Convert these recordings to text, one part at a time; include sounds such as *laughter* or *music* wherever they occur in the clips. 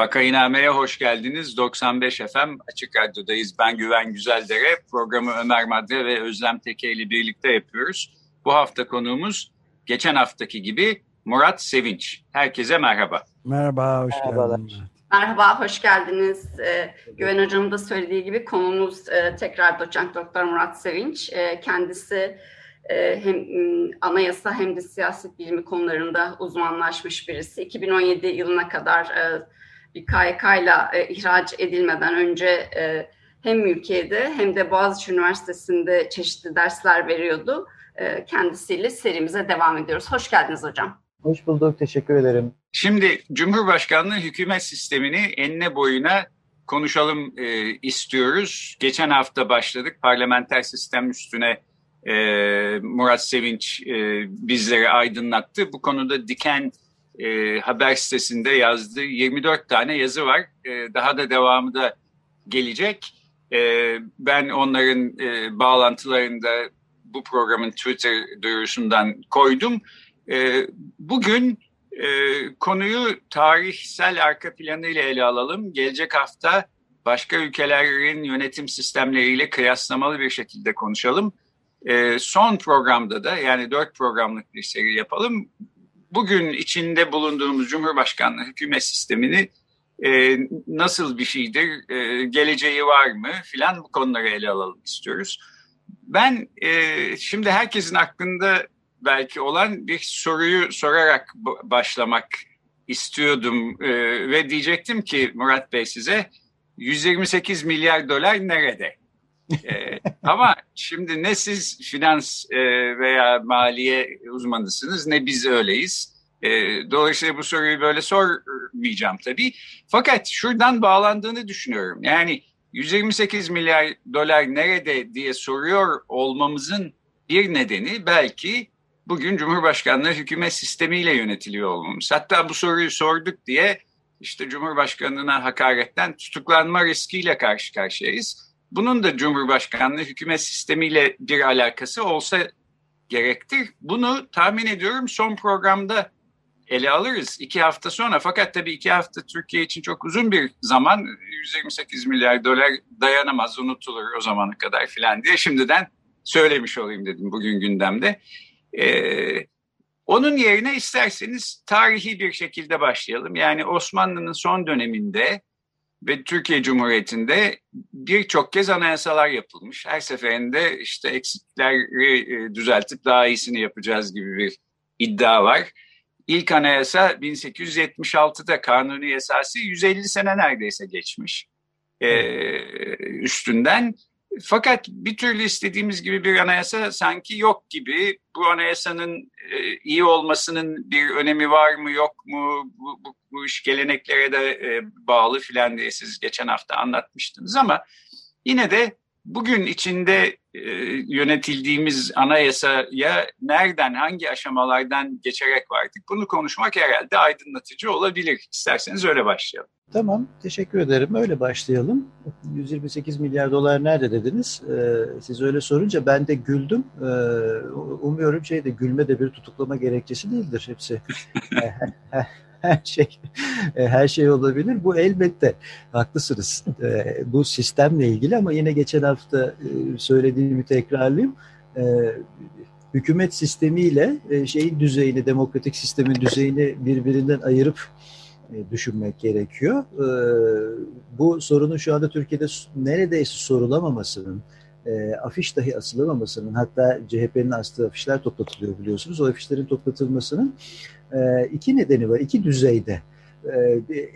Vakayiname'ye hoş geldiniz. 95 FM Açık Radyo'dayız. Ben Güven Güzeldere. Programı Ömer Madre ve Özlem Teke ile birlikte yapıyoruz. Bu hafta konuğumuz geçen haftaki gibi Murat Sevinç. Herkese merhaba. Merhaba, hoş geldiniz. Merhaba, hoş geldiniz. Ee, Güven Hocam'ın da söylediği gibi konumuz e, tekrar doçent doktor Murat Sevinç. E, kendisi e, hem anayasa hem de siyaset bilimi konularında uzmanlaşmış birisi. 2017 yılına kadar e, bir KYK ile ihraç edilmeden önce e, hem ülkede hem de Boğaziçi Üniversitesi'nde çeşitli dersler veriyordu. E, kendisiyle serimize devam ediyoruz. Hoş geldiniz hocam. Hoş bulduk, teşekkür ederim. Şimdi Cumhurbaşkanlığı hükumet sistemini enine boyuna konuşalım e, istiyoruz. Geçen hafta başladık parlamenter sistem üstüne e, Murat Sevinç e, bizleri aydınlattı. Bu konuda Diken e, haber sitesinde yazdığı 24 tane yazı var. E, daha da devamı da gelecek. E, ben onların e, bağlantılarını da bu programın Twitter duyurusundan koydum. E, bugün e, konuyu tarihsel arka planıyla ele alalım. Gelecek hafta başka ülkelerin yönetim sistemleriyle kıyaslamalı bir şekilde konuşalım. E, son programda da yani dört programlık bir seri yapalım bugün içinde bulunduğumuz Cumhurbaşkanlığı hükümet sistemini e, nasıl bir şeydir, e, geleceği var mı filan bu konuları ele alalım istiyoruz. Ben e, şimdi herkesin aklında belki olan bir soruyu sorarak başlamak istiyordum e, ve diyecektim ki Murat Bey size 128 milyar dolar nerede? Ee, ama şimdi ne siz finans e, veya maliye uzmanısınız ne biz öyleyiz. E, dolayısıyla bu soruyu böyle sormayacağım tabii. Fakat şuradan bağlandığını düşünüyorum. Yani 128 milyar dolar nerede diye soruyor olmamızın bir nedeni belki bugün Cumhurbaşkanlığı hükümet sistemiyle yönetiliyor olmamız. Hatta bu soruyu sorduk diye işte Cumhurbaşkanlığına hakaretten tutuklanma riskiyle karşı karşıyayız bunun da Cumhurbaşkanlığı hükümet sistemiyle bir alakası olsa gerektir. Bunu tahmin ediyorum son programda ele alırız iki hafta sonra. Fakat tabii iki hafta Türkiye için çok uzun bir zaman. 128 milyar dolar dayanamaz, unutulur o zamana kadar filan diye şimdiden söylemiş olayım dedim bugün gündemde. Ee, onun yerine isterseniz tarihi bir şekilde başlayalım. Yani Osmanlı'nın son döneminde ve Türkiye Cumhuriyeti'nde birçok kez anayasalar yapılmış. Her seferinde işte eksikleri e, düzeltip daha iyisini yapacağız gibi bir iddia var. İlk anayasa 1876'da kanuni esası 150 sene neredeyse geçmiş ee, üstünden. Fakat bir türlü istediğimiz gibi bir anayasa sanki yok gibi. Bu anayasanın e, iyi olmasının bir önemi var mı yok mu? Bu, bu, bu iş geleneklere de e, bağlı filan diye siz geçen hafta anlatmıştınız ama yine de bugün içinde e, yönetildiğimiz anayasaya nereden, hangi aşamalardan geçerek vardık bunu konuşmak herhalde aydınlatıcı olabilir. İsterseniz öyle başlayalım. Tamam, teşekkür ederim. Öyle başlayalım. 128 milyar dolar nerede dediniz? Ee, siz öyle sorunca ben de güldüm. Ee, umuyorum şey de gülme de bir tutuklama gerekçesi değildir hepsi. *laughs* *laughs* her şey her şey olabilir. Bu elbette haklısınız. Ee, bu sistemle ilgili ama yine geçen hafta e, söylediğimi tekrarlayayım. Hükümet sistemiyle e, şeyin düzeyini, demokratik sistemin düzeyini birbirinden ayırıp e, düşünmek gerekiyor. Bu sorunun şu anda Türkiye'de neredeyse sorulamamasının, e, afiş dahi asılamamasının, hatta CHP'nin astığı afişler toplatılıyor biliyorsunuz. O afişlerin toplatılmasının e, iki nedeni var, iki düzeyde.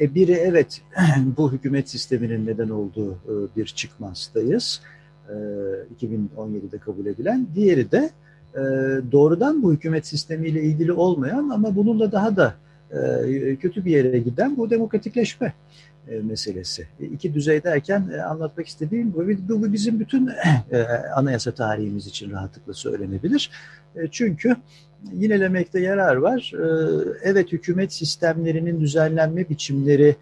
Biri evet *clears throat* bu hükümet sisteminin neden olduğu bir çıkmazdayız. 2017'de kabul edilen. Diğeri de doğrudan bu hükümet sistemiyle ilgili olmayan ama bununla daha da kötü bir yere giden bu demokratikleşme meselesi. İki düzey derken anlatmak istediğim bu, bu bizim bütün *clears throat* anayasa tarihimiz için rahatlıkla söylenebilir. Çünkü yinelemekte yarar var. Evet hükümet sistemlerinin düzenlenme biçimleri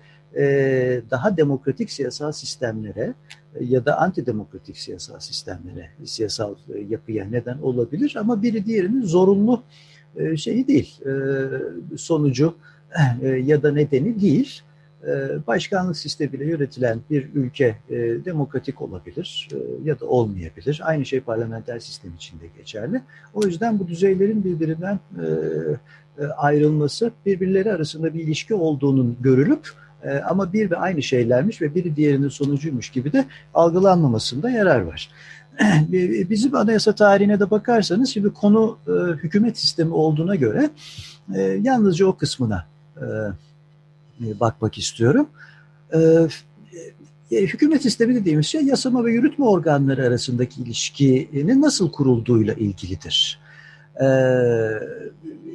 daha demokratik siyasal sistemlere ya da antidemokratik siyasal sistemlere, siyasal yapıya neden olabilir ama biri diğerinin zorunlu şeyi değil, sonucu ya da nedeni değil. Başkanlık sistemiyle yönetilen bir ülke demokratik olabilir ya da olmayabilir. Aynı şey parlamenter sistem içinde geçerli. O yüzden bu düzeylerin birbirinden ayrılması birbirleri arasında bir ilişki olduğunun görülüp ama bir ve aynı şeylermiş ve biri diğerinin sonucuymuş gibi de algılanmamasında yarar var. *clears throat* Bizim anayasa tarihine de bakarsanız şimdi konu e, hükümet sistemi olduğuna göre e, yalnızca o kısmına e, bakmak istiyorum. E, e, hükümet sistemi dediğimiz şey yasama ve yürütme organları arasındaki ilişkinin nasıl kurulduğuyla ilgilidir. E,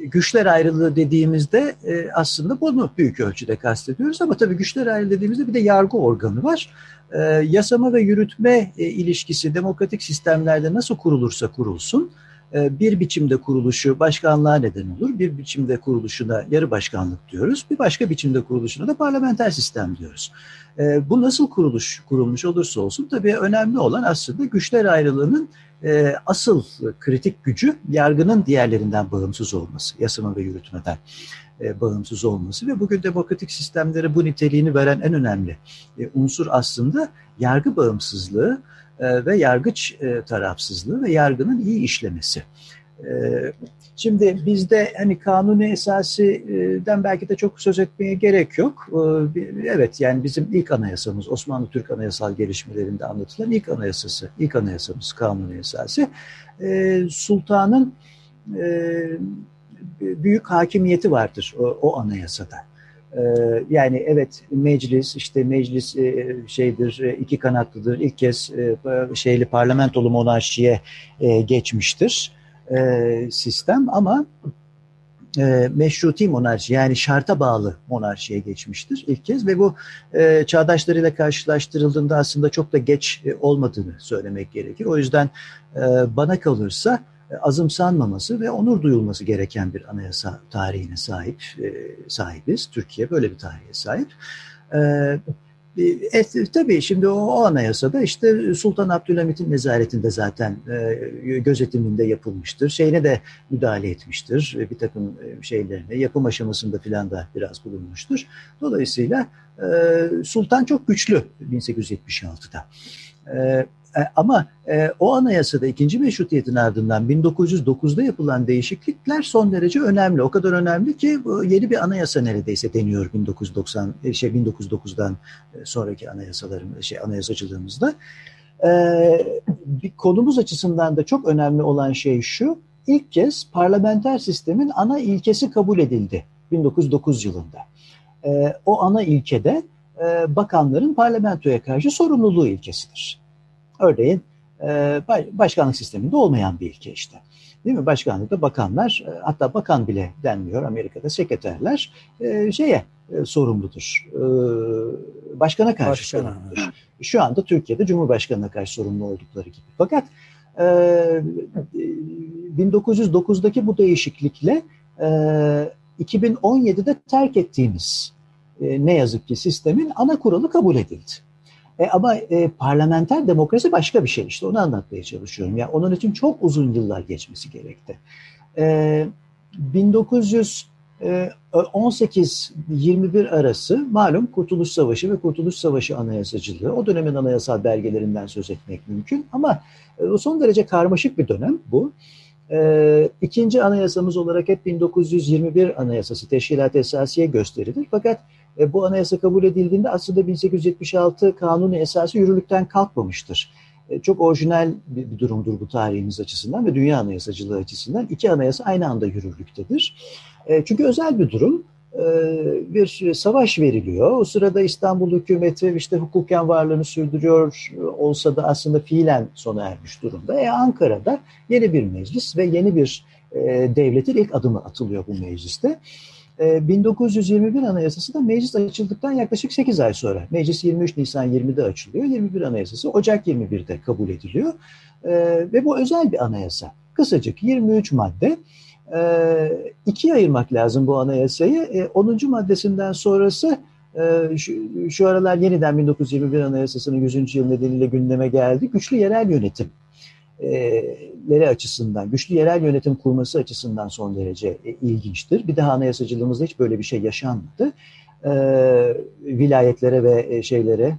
güçler ayrılığı dediğimizde e, aslında bunu büyük ölçüde kastediyoruz ama tabii güçler ayrılığı dediğimizde bir de yargı organı var. E, yasama ve yürütme e, ilişkisi demokratik sistemlerde nasıl kurulursa kurulsun e, bir biçimde kuruluşu başkanlığa neden olur. Bir biçimde kuruluşuna yarı başkanlık diyoruz. Bir başka biçimde kuruluşuna da parlamenter sistem diyoruz. E, bu nasıl kuruluş kurulmuş olursa olsun tabii önemli olan aslında güçler ayrılığının e, asıl kritik gücü yargının diğerlerinden bağımsız olması, yasama ve yürütmeden e, bağımsız olması ve bugün demokratik sistemlere bu niteliğini veren en önemli e, unsur aslında yargı bağımsızlığı e, ve yargıç e, tarafsızlığı ve yargının iyi işlemesi. E, Şimdi bizde hani kanuni esasiden belki de çok söz etmeye gerek yok. Evet yani bizim ilk anayasamız Osmanlı Türk anayasal gelişmelerinde anlatılan ilk anayasası, ilk anayasamız kanuni esası. Sultanın e, büyük hakimiyeti vardır o, anayasada. Ee, yani evet meclis işte meclis e, şeydir e, iki kanatlıdır. İlk kez şeyli parlamentolu monarşiye geçmiştir e, sistem. Ama e, meşruti monarşi yani şarta bağlı monarşiye geçmiştir ilk kez. Ve bu e, çağdaşlarıyla karşılaştırıldığında aslında çok da geç e, olmadığını söylemek gerekir. O yüzden e, bana kalırsa e, azımsanmaması ve onur duyulması gereken bir anayasa tarihine sahip e, sahibiz. Türkiye böyle bir tarihe sahip. E, e, tabii şimdi o, o anayasada işte Sultan Abdülhamit'in nezaretinde zaten e, gözetiminde yapılmıştır. Şeyine de müdahale etmiştir. E, bir takım e, şeylerine yapım aşamasında filan da biraz bulunmuştur. Dolayısıyla e, Sultan çok güçlü 1876'da. E, e, ama e, o anayasada ikinci meşrutiyetin ardından 1909'da yapılan değişiklikler son derece önemli. O kadar önemli ki yeni bir anayasa neredeyse deniyor 1990 e, şey 1909'dan e, sonraki anayasaların şey anayasacılığımızda. E, bir konumuz açısından da çok önemli olan şey şu. İlk kez parlamenter sistemin ana ilkesi kabul edildi 1909 yılında. E, o ana ilkede e, bakanların parlamentoya karşı sorumluluğu ilkesidir. Örneğin e, başkanlık sisteminde olmayan bir ilke işte. Değil mi? Başkanlıkta bakanlar, e, hatta bakan bile denmiyor Amerika'da sekreterler e, şeye sorumludur. Başkana karşı Başkana. sorumludur. Şu anda Türkiye'de Cumhurbaşkanı'na karşı sorumlu oldukları gibi. Fakat 1909'daki bu değişiklikle 2017'de terk ettiğimiz ne yazık ki sistemin ana kuralı kabul edildi. E, ama e, parlamenter demokrasi başka bir şey işte onu anlatmaya çalışıyorum. Yani onun için çok uzun yıllar geçmesi gerekti. E, 1918-21 e, arası malum Kurtuluş Savaşı ve Kurtuluş Savaşı anayasacılığı o dönemin anayasal belgelerinden söz etmek mümkün ama e, son derece karmaşık bir dönem bu. E, ikinci anayasamız olarak hep 1921 anayasası teşkilat esasiye gösterilir. Fakat e, bu anayasa kabul edildiğinde aslında 1876 kanunu esası yürürlükten kalkmamıştır. E, çok orijinal bir, bir durumdur bu tarihimiz açısından ve dünya anayasacılığı açısından. iki anayasa aynı anda yürürlüktedir. E, çünkü özel bir durum. bir savaş veriliyor. O sırada İstanbul hükümeti işte hukuken varlığını sürdürüyor olsa da aslında fiilen sona ermiş durumda. E Ankara'da yeni bir meclis ve yeni bir devletin ilk adımı atılıyor bu mecliste. 1921 Anayasası da meclis açıldıktan yaklaşık 8 ay sonra. Meclis 23 Nisan 20'de açılıyor. 21 Anayasası Ocak 21'de kabul ediliyor. Ve bu özel bir anayasa. Kısacık 23 madde. ikiye ayırmak lazım bu anayasayı. 10. maddesinden sonrası şu, şu aralar yeniden 1921 Anayasası'nın 100. yıl nedeniyle gündeme geldi. Güçlü yerel yönetim leri açısından, güçlü yerel yönetim kurması açısından son derece e, ilginçtir. Bir daha anayasacılığımızda hiç böyle bir şey yaşanmadı. Vilayetlere ve e, şeylere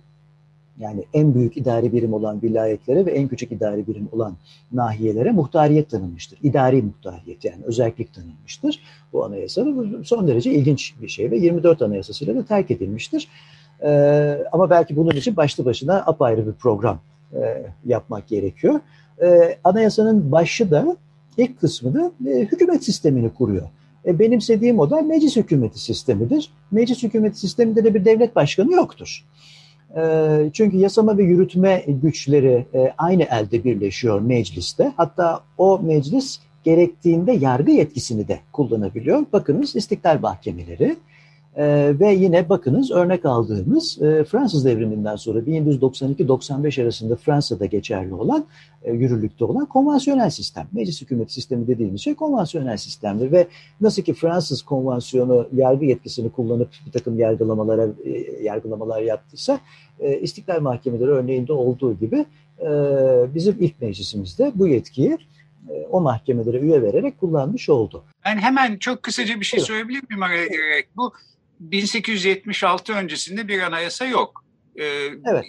yani en büyük idari birim olan vilayetlere ve en küçük idari birim olan nahiyelere muhtariyet tanınmıştır. İdari muhtariyet yani özellik tanınmıştır. Bu anayasada bu son derece ilginç bir şey ve 24 anayasasıyla da terk edilmiştir. Ee, ama belki bunun için başlı başına apayrı bir program e, yapmak gerekiyor e, anayasanın başı da ilk kısmı da e, hükümet sistemini kuruyor. E, benimsediğim o da meclis hükümeti sistemidir. Meclis hükümeti sisteminde de bir devlet başkanı yoktur. E, çünkü yasama ve yürütme güçleri e, aynı elde birleşiyor mecliste. Hatta o meclis gerektiğinde yargı yetkisini de kullanabiliyor. Bakınız istiklal mahkemeleri, ee, ve yine bakınız örnek aldığımız e, Fransız devriminden sonra 1792-95 arasında Fransa'da geçerli olan, e, yürürlükte olan konvansiyonel sistem. Meclis hükümet sistemi dediğimiz şey konvansiyonel sistemdir ve nasıl ki Fransız konvansiyonu yargı yetkisini kullanıp bir takım yargılamalara e, yargılamalar yaptıysa e, istiklal mahkemeleri örneğinde olduğu gibi e, bizim ilk meclisimizde bu yetkiyi e, o mahkemelere üye vererek kullanmış oldu. Ben hemen çok kısaca bir şey söyleyebilir miyim araya girerek? Bu 1876 öncesinde bir anayasa yok. Ee, evet.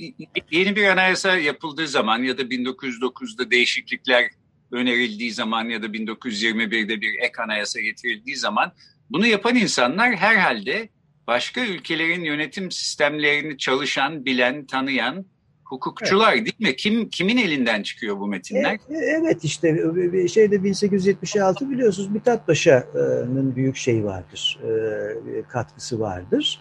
Yeni bir anayasa yapıldığı zaman ya da 1909'da değişiklikler önerildiği zaman ya da 1921'de bir ek anayasa getirildiği zaman bunu yapan insanlar herhalde başka ülkelerin yönetim sistemlerini çalışan, bilen, tanıyan hukukçular evet. değil mi? Kim kimin elinden çıkıyor bu metinler? E, evet işte şeyde 1876 biliyorsunuz Mithat Paşa'nın büyük şey vardır, e, katkısı vardır.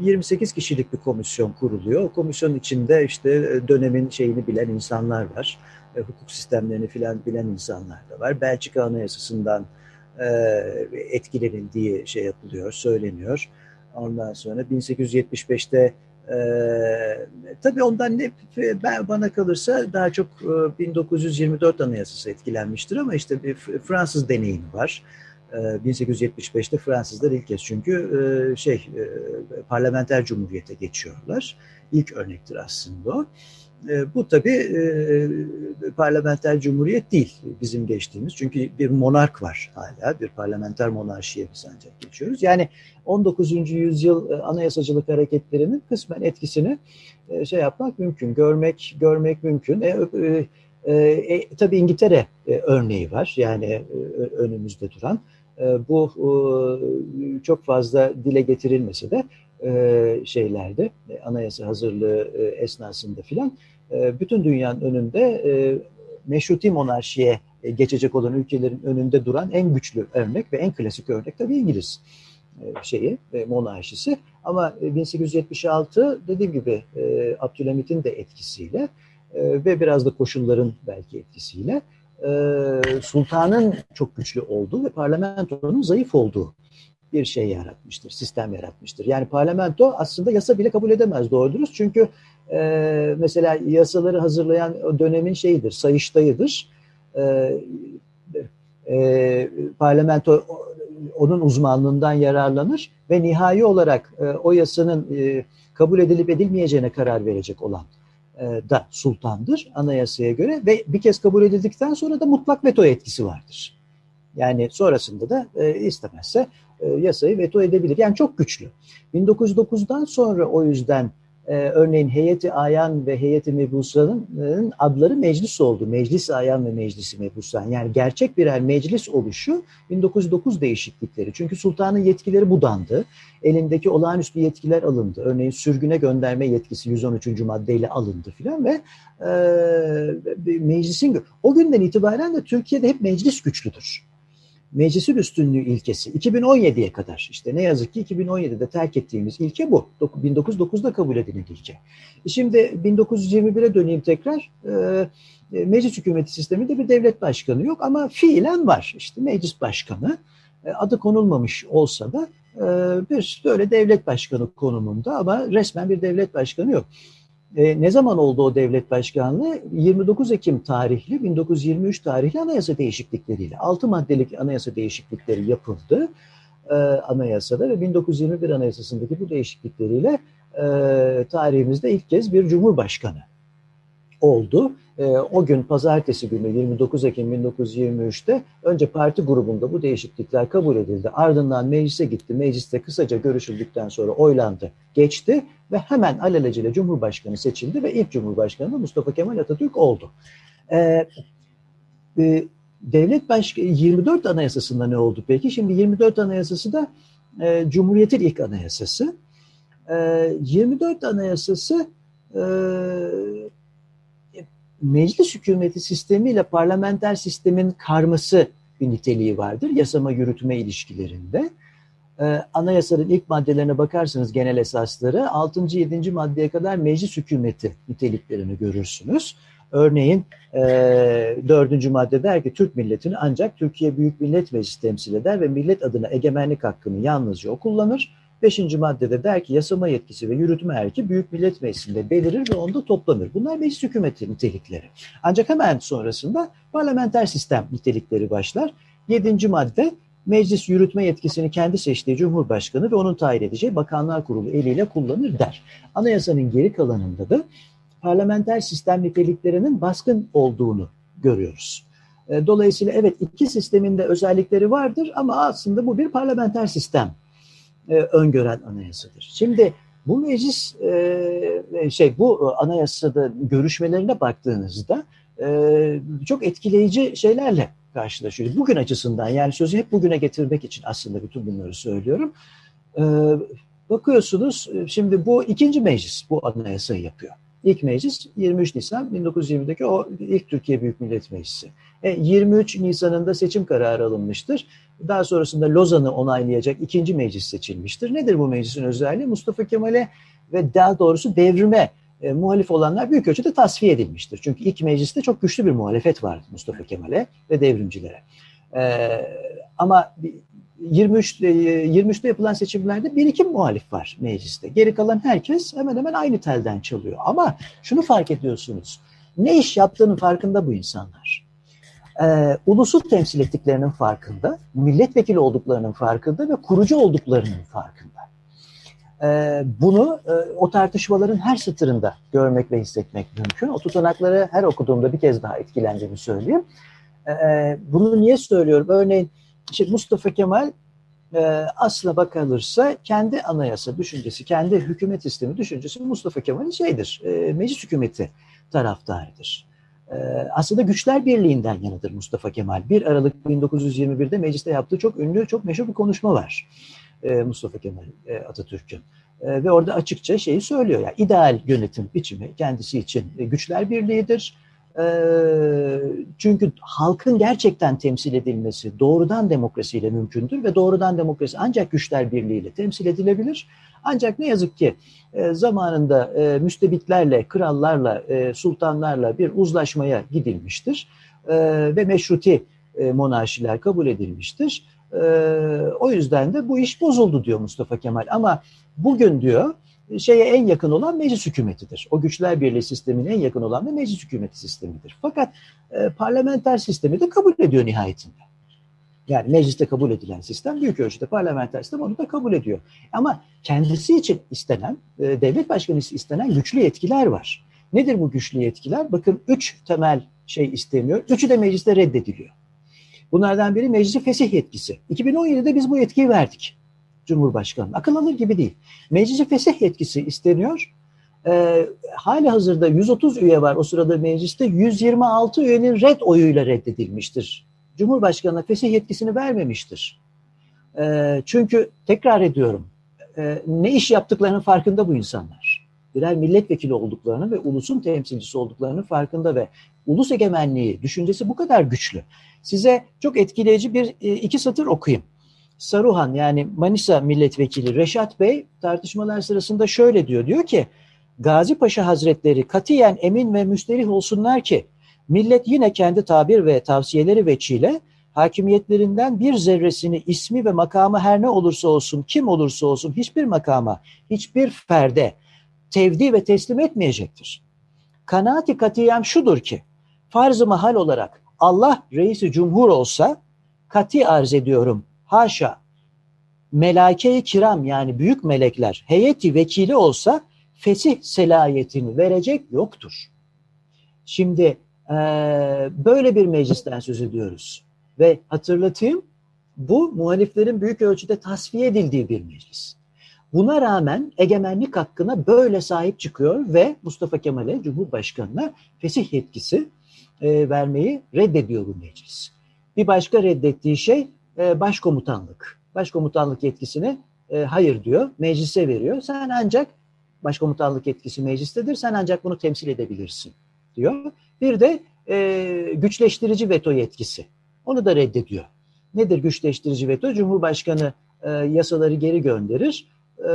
28 kişilik bir komisyon kuruluyor. O komisyon içinde işte dönemin şeyini bilen insanlar var. E, hukuk sistemlerini filan bilen insanlar da var. Belçika Anayasası'ndan etkilenildiği şey yapılıyor, söyleniyor. Ondan sonra 1875'te ee, tabii ondan ne ben bana kalırsa daha çok 1924 e, Anayasası etkilenmiştir ama işte bir Fransız deneyimi var. Ee, 1875'te Fransızlar ilk kez çünkü e, şey e, parlamenter cumhuriyete geçiyorlar. İlk örnektir aslında o. E, bu tabii e, parlamenter cumhuriyet değil bizim geçtiğimiz. Çünkü bir monark var hala. Bir parlamenter monarşiye biz ancak geçiyoruz. Yani 19. yüzyıl e, anayasacılık hareketlerinin kısmen etkisini e, şey yapmak mümkün. Görmek görmek mümkün. E, e, e, tabii İngiltere örneği var. Yani önümüzde duran. E, bu e, çok fazla dile getirilmese de e, şeylerde anayasa hazırlığı esnasında filan e, bütün dünyanın önünde e, meşruti monarşiye e, geçecek olan ülkelerin önünde duran en güçlü örnek ve en klasik örnek tabii İngiliz e, şeyi e, monarşisi ama 1876 dediğim gibi e, Abdülhamit'in de etkisiyle e, ve biraz da koşulların belki etkisiyle e, sultanın çok güçlü olduğu ve parlamentonun zayıf olduğu bir şey yaratmıştır, sistem yaratmıştır. Yani parlamento aslında yasa bile kabul edemez doğru dürüst. Çünkü e, mesela yasaları hazırlayan o dönemin şeyidir, sayıştayıdır. E, e, parlamento onun uzmanlığından yararlanır ve nihai olarak e, o yasanın e, kabul edilip edilmeyeceğine karar verecek olan e, da sultandır anayasaya göre ve bir kez kabul edildikten sonra da mutlak veto etkisi vardır. Yani sonrasında da e, istemezse e, yasayı veto edebilir. Yani çok güçlü. 1909'dan sonra o yüzden e, örneğin heyeti ayan ve heyeti mebusanın adları meclis oldu. Meclis ayan ve meclisi mebusan. Yani gerçek birer meclis oluşu 1909 değişiklikleri. Çünkü sultanın yetkileri budandı. Elindeki olağanüstü yetkiler alındı. Örneğin sürgüne gönderme yetkisi 113. maddeyle alındı filan ve e, meclisin o günden itibaren de Türkiye'de hep meclis güçlüdür. Meclisin üstünlüğü ilkesi 2017'ye kadar işte ne yazık ki 2017'de terk ettiğimiz ilke bu. 1909'da kabul edilen ilke. Şimdi 1921'e döneyim tekrar. Ee, meclis hükümeti sisteminde bir devlet başkanı yok ama fiilen var. İşte meclis başkanı adı konulmamış olsa da bir böyle devlet başkanı konumunda ama resmen bir devlet başkanı yok. E, ne zaman oldu o devlet başkanlığı? 29 Ekim tarihli, 1923 tarihli anayasa değişiklikleriyle. 6 maddelik anayasa değişiklikleri yapıldı e, anayasada ve 1921 anayasasındaki bu değişiklikleriyle e, tarihimizde ilk kez bir cumhurbaşkanı oldu. E, o gün pazartesi günü 29 Ekim 1923'te önce parti grubunda bu değişiklikler kabul edildi. Ardından meclise gitti. Mecliste kısaca görüşüldükten sonra oylandı, geçti ve hemen alelacele Cumhurbaşkanı seçildi ve ilk Cumhurbaşkanı Mustafa Kemal Atatürk oldu. E, e, Devlet Başkanı 24 Anayasası'nda ne oldu peki? Şimdi 24 Anayasası da e, Cumhuriyet'in ilk anayasası. E, 24 Anayasası e, meclis hükümeti sistemiyle parlamenter sistemin karması bir niteliği vardır yasama yürütme ilişkilerinde. Ee, anayasanın ilk maddelerine bakarsanız genel esasları 6. 7. maddeye kadar meclis hükümeti niteliklerini görürsünüz. Örneğin e, 4. madde der ki Türk milletini ancak Türkiye Büyük Millet Meclisi temsil eder ve millet adına egemenlik hakkını yalnızca o kullanır Beşinci maddede der ki yasama yetkisi ve yürütme erki Büyük Millet Meclisi'nde belirir ve onda toplanır. Bunlar meclis hükümeti nitelikleri. Ancak hemen sonrasında parlamenter sistem nitelikleri başlar. Yedinci madde meclis yürütme yetkisini kendi seçtiği Cumhurbaşkanı ve onun tayin edeceği Bakanlar Kurulu eliyle kullanır der. Anayasanın geri kalanında da parlamenter sistem niteliklerinin baskın olduğunu görüyoruz. E, dolayısıyla evet iki sistemin de özellikleri vardır ama aslında bu bir parlamenter sistem e, öngören anayasadır. Şimdi bu meclis e, e, şey bu anayasada görüşmelerine baktığınızda e, çok etkileyici şeylerle karşılaşıyor. Bugün açısından yani sözü hep bugüne getirmek için aslında bütün bunları söylüyorum. E, bakıyorsunuz e, şimdi bu ikinci meclis bu anayasayı yapıyor. İlk meclis 23 Nisan 1920'deki o ilk Türkiye Büyük Millet Meclisi. E, 23 Nisan'ında seçim kararı alınmıştır. Daha sonrasında Lozan'ı onaylayacak ikinci meclis seçilmiştir. Nedir bu meclisin özelliği? Mustafa Kemal'e ve daha doğrusu devrime e, muhalif olanlar büyük ölçüde tasfiye edilmiştir. Çünkü ilk mecliste çok güçlü bir muhalefet vardı Mustafa Kemal'e ve devrimcilere. E, ama 23 23'te e, yapılan seçimlerde bir iki muhalif var mecliste. Geri kalan herkes hemen hemen aynı telden çalıyor. Ama şunu fark ediyorsunuz. Ne iş yaptığının farkında bu insanlar. Ee, ulusu temsil ettiklerinin farkında, milletvekili olduklarının farkında ve kurucu olduklarının farkında. Ee, bunu e, o tartışmaların her satırında görmek ve hissetmek mümkün. O tutanakları her okuduğumda bir kez daha etkilendiğimi söyleyeyim. Ee, bunu niye söylüyorum? Örneğin işte Mustafa Kemal e, aslına bakılırsa kendi anayasa düşüncesi, kendi hükümet sistemi düşüncesi Mustafa Kemal'in şeydir, e, meclis hükümeti taraftarıdır. E, aslında güçler birliğinden yanıdır Mustafa Kemal. 1 Aralık 1921'de mecliste yaptığı çok ünlü, çok meşhur bir konuşma var e, Mustafa Kemal e, Atatürk'ün. E, ve orada açıkça şeyi söylüyor. Yani ideal yönetim biçimi kendisi için e, güçler birliğidir çünkü halkın gerçekten temsil edilmesi doğrudan demokrasiyle mümkündür ve doğrudan demokrasi ancak güçler birliğiyle temsil edilebilir. Ancak ne yazık ki e, zamanında e, müstebitlerle, krallarla, e, sultanlarla bir uzlaşmaya gidilmiştir ve meşruti monarşiler kabul edilmiştir. O yüzden de bu iş bozuldu diyor Mustafa Kemal. Ama bugün diyor şeye en yakın olan meclis hükümetidir. O güçler birliği sistemine en yakın olan da meclis hükümeti sistemidir. Fakat e, parlamenter sistemi de kabul ediyor nihayetinde. Yani mecliste kabul edilen sistem büyük ölçüde parlamenter sistem onu da kabul ediyor. Ama kendisi için istenen, e, devlet başkanı istenen güçlü yetkiler var. Nedir bu güçlü yetkiler? Bakın üç temel şey isteniyor. Üçü de mecliste reddediliyor. Bunlardan biri meclisi fesih yetkisi. 2017'de biz bu yetkiyi verdik. Cumhurbaşkanı. Akıl alır gibi değil. Meclisi fesih yetkisi isteniyor. E, hali hazırda 130 üye var o sırada mecliste. 126 üyenin red oyuyla reddedilmiştir. Cumhurbaşkanına fesih yetkisini vermemiştir. E, çünkü tekrar ediyorum e, ne iş yaptıklarının farkında bu insanlar. birer milletvekili olduklarını ve ulusun temsilcisi olduklarını farkında ve ulus egemenliği düşüncesi bu kadar güçlü. Size çok etkileyici bir e, iki satır okuyayım. Saruhan yani Manisa milletvekili Reşat Bey tartışmalar sırasında şöyle diyor. Diyor ki Gazi Paşa Hazretleri katiyen emin ve müsterih olsunlar ki millet yine kendi tabir ve tavsiyeleri veçile hakimiyetlerinden bir zerresini ismi ve makamı her ne olursa olsun, kim olursa olsun hiçbir makama, hiçbir ferde tevdi ve teslim etmeyecektir. Kanaati katiyem şudur ki, farz-ı mahal olarak Allah reisi cumhur olsa, kati arz ediyorum, haşa, melake-i kiram yani büyük melekler, heyeti vekili olsa, fesih selayetini verecek yoktur. Şimdi e, böyle bir meclisten söz ediyoruz. Ve hatırlatayım bu muhaliflerin büyük ölçüde tasfiye edildiği bir meclis. Buna rağmen egemenlik hakkına böyle sahip çıkıyor ve Mustafa Kemal'e Cumhurbaşkanı'na fesih yetkisi e, vermeyi reddediyor bu meclis. Bir başka reddettiği şey e, başkomutanlık. Başkomutanlık yetkisini e, hayır diyor, meclise veriyor. Sen ancak başkomutanlık yetkisi meclistedir, sen ancak bunu temsil edebilirsin diyor. Bir de e, güçleştirici veto yetkisi. Onu da reddediyor. Nedir güçleştirici veto? Cumhurbaşkanı e, yasaları geri gönderir. E,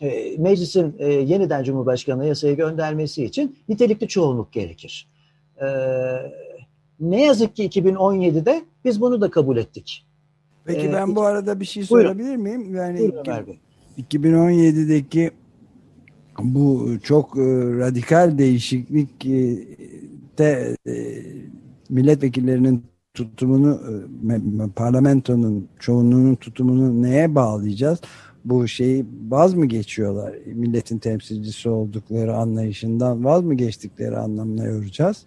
e, meclisin e, yeniden Cumhurbaşkanı'na yasayı göndermesi için nitelikli çoğunluk gerekir. E, ne yazık ki 2017'de biz bunu da kabul ettik. Peki ben ee, bu arada bir şey sorabilir miyim? Yani buyurun 2017'deki bu çok e, radikal değişiklik e, de e, milletvekillerinin tutumunu e, parlamentonun çoğunluğunun tutumunu neye bağlayacağız? Bu şeyi vaz mı geçiyorlar? Milletin temsilcisi oldukları anlayışından vaz mı geçtikleri anlamına yoracağız?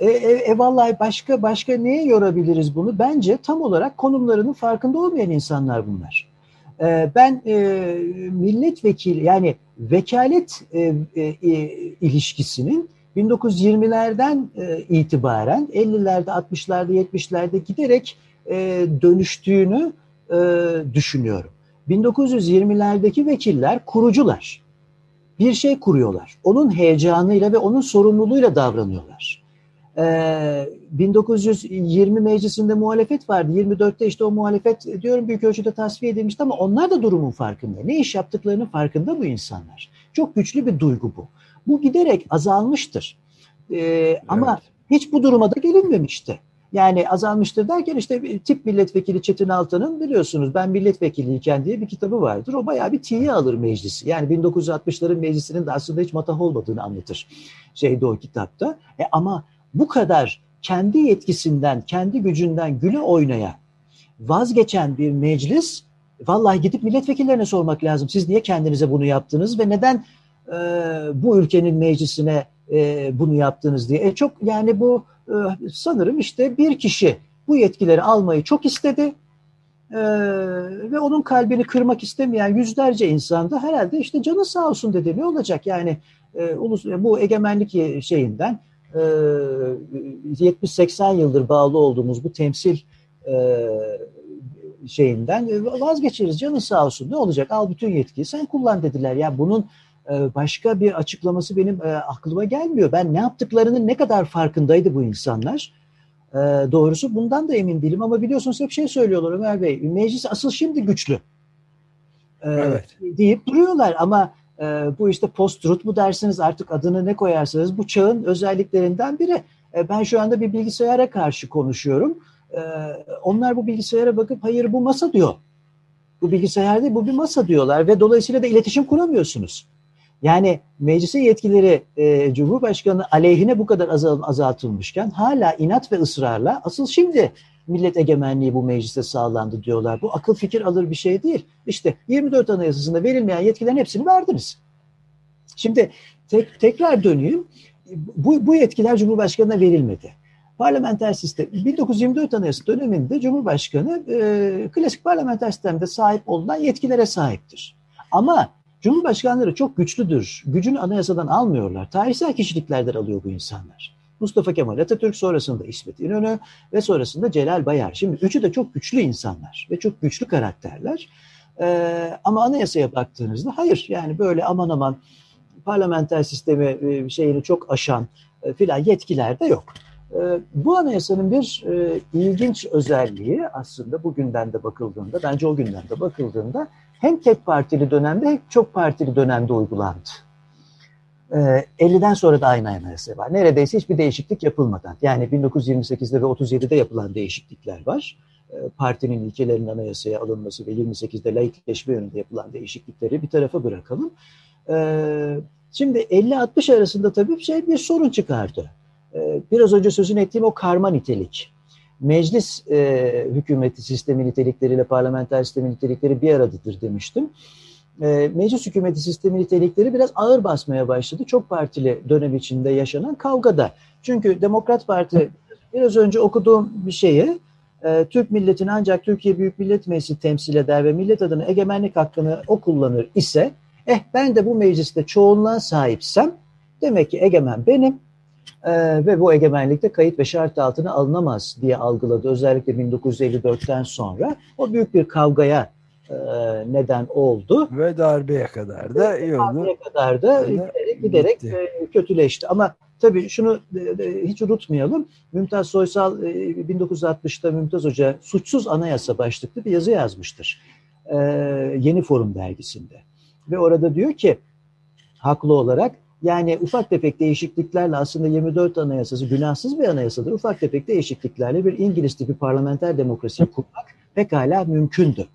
E, e, e vallahi başka başka neye yorabiliriz bunu? Bence tam olarak konumlarının farkında olmayan insanlar bunlar. E, ben e, milletvekili yani vekalet e, e, e ilişkisinin 1920'lerden e, itibaren 50'lerde, 60'larda, 70'lerde giderek e, dönüştüğünü e, düşünüyorum. 1920'lerdeki vekiller kurucular. Bir şey kuruyorlar. Onun heyecanıyla ve onun sorumluluğuyla davranıyorlar. 1920 meclisinde muhalefet vardı. 24'te işte o muhalefet diyorum büyük ölçüde tasfiye edilmişti ama onlar da durumun farkında. Ne iş yaptıklarının farkında bu insanlar. Çok güçlü bir duygu bu. Bu giderek azalmıştır. Ee, ama evet. hiç bu duruma da gelinmemişti. Yani azalmıştır derken işte tip milletvekili Çetin Altan'ın biliyorsunuz ben milletvekiliyken diye bir kitabı vardır. O bayağı bir tiye alır meclisi. Yani 1960'ların meclisinin de aslında hiç matah olmadığını anlatır şeyde o kitapta. E ama bu kadar kendi yetkisinden, kendi gücünden güle oynaya vazgeçen bir meclis vallahi gidip milletvekillerine sormak lazım. Siz niye kendinize bunu yaptınız ve neden e, bu ülkenin meclisine e, bunu yaptınız diye. E, çok yani bu e, sanırım işte bir kişi bu yetkileri almayı çok istedi e, ve onun kalbini kırmak istemeyen yüzlerce insan da herhalde işte canı sağ olsun dedi. Ne olacak yani e, ulus, bu egemenlik şeyinden 70-80 yıldır bağlı olduğumuz bu temsil e, şeyinden vazgeçeriz canı sağ olsun ne olacak al bütün yetkiyi sen kullan dediler. Ya bunun e, başka bir açıklaması benim e, aklıma gelmiyor. Ben ne yaptıklarının ne kadar farkındaydı bu insanlar. E, doğrusu bundan da emin değilim ama biliyorsunuz hep şey söylüyorlar Ömer Bey. Meclis asıl şimdi güçlü. Evet. Deyip duruyorlar ama bu işte post-truth mu dersiniz artık adını ne koyarsanız bu çağın özelliklerinden biri. Ben şu anda bir bilgisayara karşı konuşuyorum. Onlar bu bilgisayara bakıp hayır bu masa diyor. Bu bilgisayar değil bu bir masa diyorlar ve dolayısıyla da iletişim kuramıyorsunuz. Yani meclise yetkileri e, Cumhurbaşkanı aleyhine bu kadar azal, azaltılmışken hala inat ve ısrarla asıl şimdi millet egemenliği bu mecliste sağlandı diyorlar. Bu akıl fikir alır bir şey değil. İşte 24 Anayasası'nda verilmeyen yetkilerin hepsini verdiniz. Şimdi tek, tekrar döneyim. Bu, bu yetkiler Cumhurbaşkanı'na verilmedi. Parlamenter sistem 1924 Anayasası döneminde Cumhurbaşkanı e, klasik parlamenter sistemde sahip olunan yetkilere sahiptir. Ama Cumhurbaşkanları çok güçlüdür. Gücünü anayasadan almıyorlar. Tarihsel kişiliklerden alıyor bu insanlar. Mustafa Kemal Atatürk sonrasında İsmet İnönü ve sonrasında Celal Bayar. Şimdi üçü de çok güçlü insanlar ve çok güçlü karakterler. E, ama anayasaya baktığınızda hayır yani böyle aman aman parlamenter sistemi e, şeyini çok aşan e, filan yetkiler de yok. E, bu anayasanın bir e, ilginç özelliği aslında bugünden de bakıldığında, bence o günden de bakıldığında hem tek partili dönemde hem çok partili dönemde uygulandı. 50'den sonra da aynı anayasa var. Neredeyse hiçbir değişiklik yapılmadan. Yani 1928'de ve 37'de yapılan değişiklikler var. Partinin ilkelerinin anayasaya alınması ve 28'de laikleşme yönünde yapılan değişiklikleri bir tarafa bırakalım. Şimdi 50-60 arasında tabii bir şey bir sorun çıkardı. Biraz önce sözünü ettiğim o karma nitelik. Meclis hükümeti sistemi nitelikleriyle parlamenter sistemi nitelikleri bir aradadır demiştim e, meclis hükümeti sistemi nitelikleri biraz ağır basmaya başladı. Çok partili dönem içinde yaşanan kavgada. Çünkü Demokrat Parti biraz önce okuduğum bir şeyi e, Türk milletini ancak Türkiye Büyük Millet Meclisi temsil eder ve millet adına egemenlik hakkını o kullanır ise eh ben de bu mecliste çoğunluğa sahipsem demek ki egemen benim e, ve bu egemenlikte kayıt ve şart altına alınamaz diye algıladı. Özellikle 1954'ten sonra o büyük bir kavgaya e, neden oldu. Ve darbeye kadar da oldu. Darbeye kadar da giderek, giderek e, kötüleşti. Ama tabii şunu e, hiç unutmayalım. Mümtaz Soysal 1960'ta Mümtaz Hoca suçsuz anayasa başlıklı bir yazı yazmıştır. Yeni Forum dergisinde. Ve orada diyor ki haklı olarak yani ufak tefek değişikliklerle aslında 24 anayasası günahsız bir anayasadır. Ufak tefek değişikliklerle bir İngiliz tipi parlamenter demokrasi kurmak pekala mümkündü.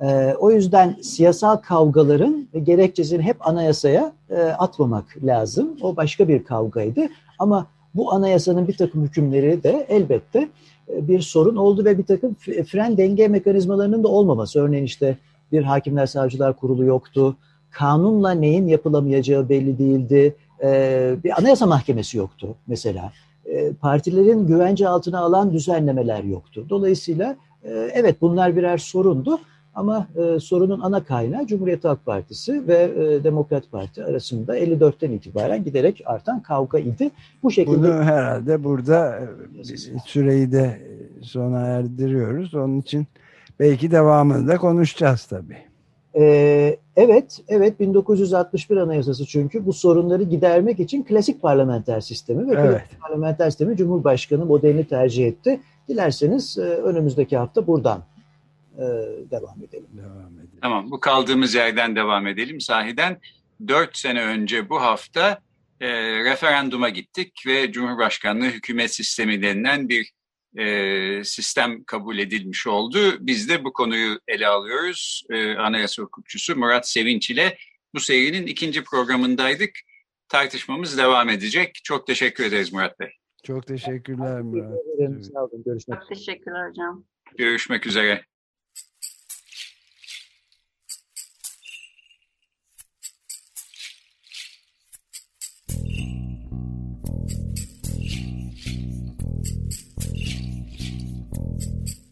E, o yüzden siyasal kavgaların gerekçesini hep anayasaya e, atmamak lazım. O başka bir kavgaydı. Ama bu anayasanın bir takım hükümleri de elbette e, bir sorun oldu ve bir takım fren denge mekanizmalarının da olmaması. Örneğin işte bir hakimler savcılar kurulu yoktu. Kanunla neyin yapılamayacağı belli değildi. E, bir anayasa mahkemesi yoktu mesela. E, partilerin güvence altına alan düzenlemeler yoktu. Dolayısıyla e, evet bunlar birer sorundu. Ama e, sorunun ana kaynağı Cumhuriyet Halk Partisi ve e, Demokrat Parti arasında 54'ten itibaren giderek artan kavga idi. Bu şekilde Bunu herhalde burada e, süreyi de sona erdiriyoruz. Onun için belki devamını da konuşacağız tabii. Ee, evet, evet 1961 Anayasası çünkü bu sorunları gidermek için klasik parlamenter sistemi ve evet. klasik parlamenter sistemi Cumhurbaşkanı modelini tercih etti. Dilerseniz e, önümüzdeki hafta buradan e, devam edelim. Devam edelim. Tamam bu kaldığımız yerden devam edelim. Sahiden dört sene önce bu hafta e, referanduma gittik ve Cumhurbaşkanlığı hükümet sistemi denilen bir e, sistem kabul edilmiş oldu. Biz de bu konuyu ele alıyoruz. E, Anayasa hukukçusu Murat Sevinç ile bu serinin ikinci programındaydık. Tartışmamız devam edecek. Çok teşekkür ederiz Murat Bey. Çok teşekkürler Murat. Sağ olun. Görüşmek Çok teşekkürler hocam. Görüşmek üzere.